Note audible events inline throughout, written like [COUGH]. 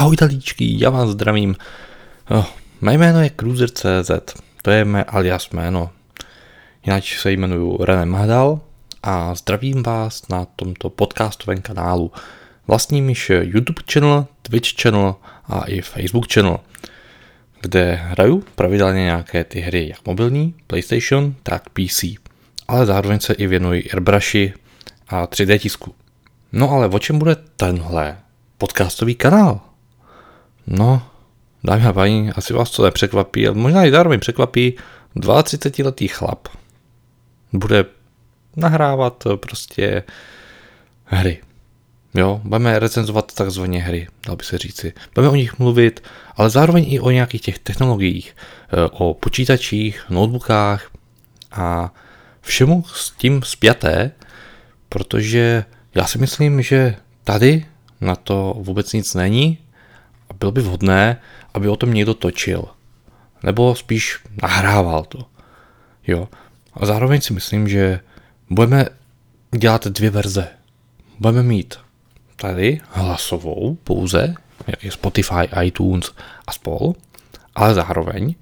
Ahoj talíčky, já vás zdravím. Oh, mé jméno je Cruiser.cz, to je mé alias jméno. Jinak se jmenuji René Mahdal a zdravím vás na tomto podcastovém kanálu. Vlastním již YouTube channel, Twitch channel a i Facebook channel, kde hraju pravidelně nějaké ty hry jak mobilní, PlayStation, tak PC. Ale zároveň se i věnuji airbrushy a 3D tisku. No ale o čem bude tenhle podcastový kanál? No, dámy a paní, asi vás to nepřekvapí, ale možná i zároveň překvapí 32-letý chlap. Bude nahrávat prostě hry. Jo, budeme recenzovat takzvané hry, dal by se říci. Budeme o nich mluvit, ale zároveň i o nějakých těch technologiích, eh, o počítačích, notebookách a všemu s tím spjaté, protože já si myslím, že tady na to vůbec nic není a bylo by vhodné, aby o tom někdo točil. Nebo spíš nahrával to. Jo. A zároveň si myslím, že budeme dělat dvě verze. Budeme mít tady hlasovou pouze, jak je Spotify, iTunes a spol, ale zároveň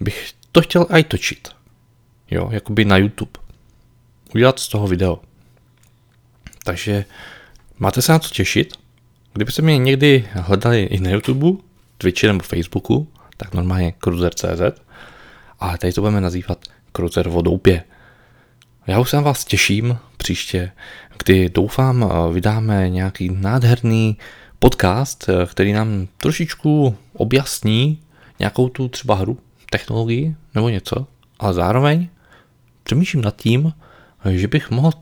bych to chtěl i točit. Jo, jakoby na YouTube. Udělat z toho video. Takže máte se na co těšit. Kdybyste mě někdy hledali i na YouTube, Twitchi nebo Facebooku, tak normálně cruiser.cz, ale tady to budeme nazývat Cruiser vodoupě. Já už se na vás těším příště, kdy doufám vydáme nějaký nádherný podcast, který nám trošičku objasní nějakou tu třeba hru, technologii nebo něco, ale zároveň přemýšlím nad tím, že bych mohl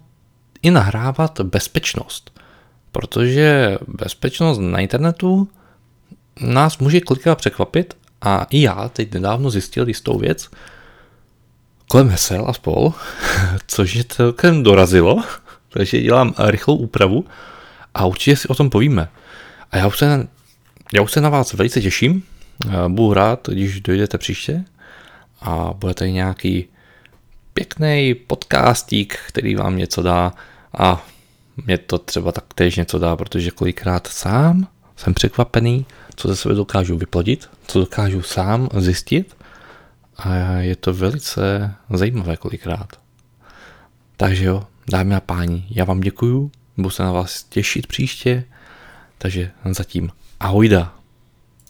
i nahrávat bezpečnost. Protože bezpečnost na internetu nás může kolikrát překvapit a i já teď nedávno zjistil jistou věc kolem hesel a spol, [LAUGHS] což je celkem dorazilo, [LAUGHS] takže dělám rychlou úpravu a určitě si o tom povíme. A já už se, já už se na vás velice těším, budu rád, když dojdete příště a bude tady nějaký pěkný podcastík, který vám něco dá a mě to třeba taktéž něco dá, protože kolikrát sám jsem překvapený, co ze sebe dokážu vyplodit, co dokážu sám zjistit a je to velice zajímavé kolikrát. Takže jo, dámy a páni, já vám děkuju, budu se na vás těšit příště, takže zatím ahojda.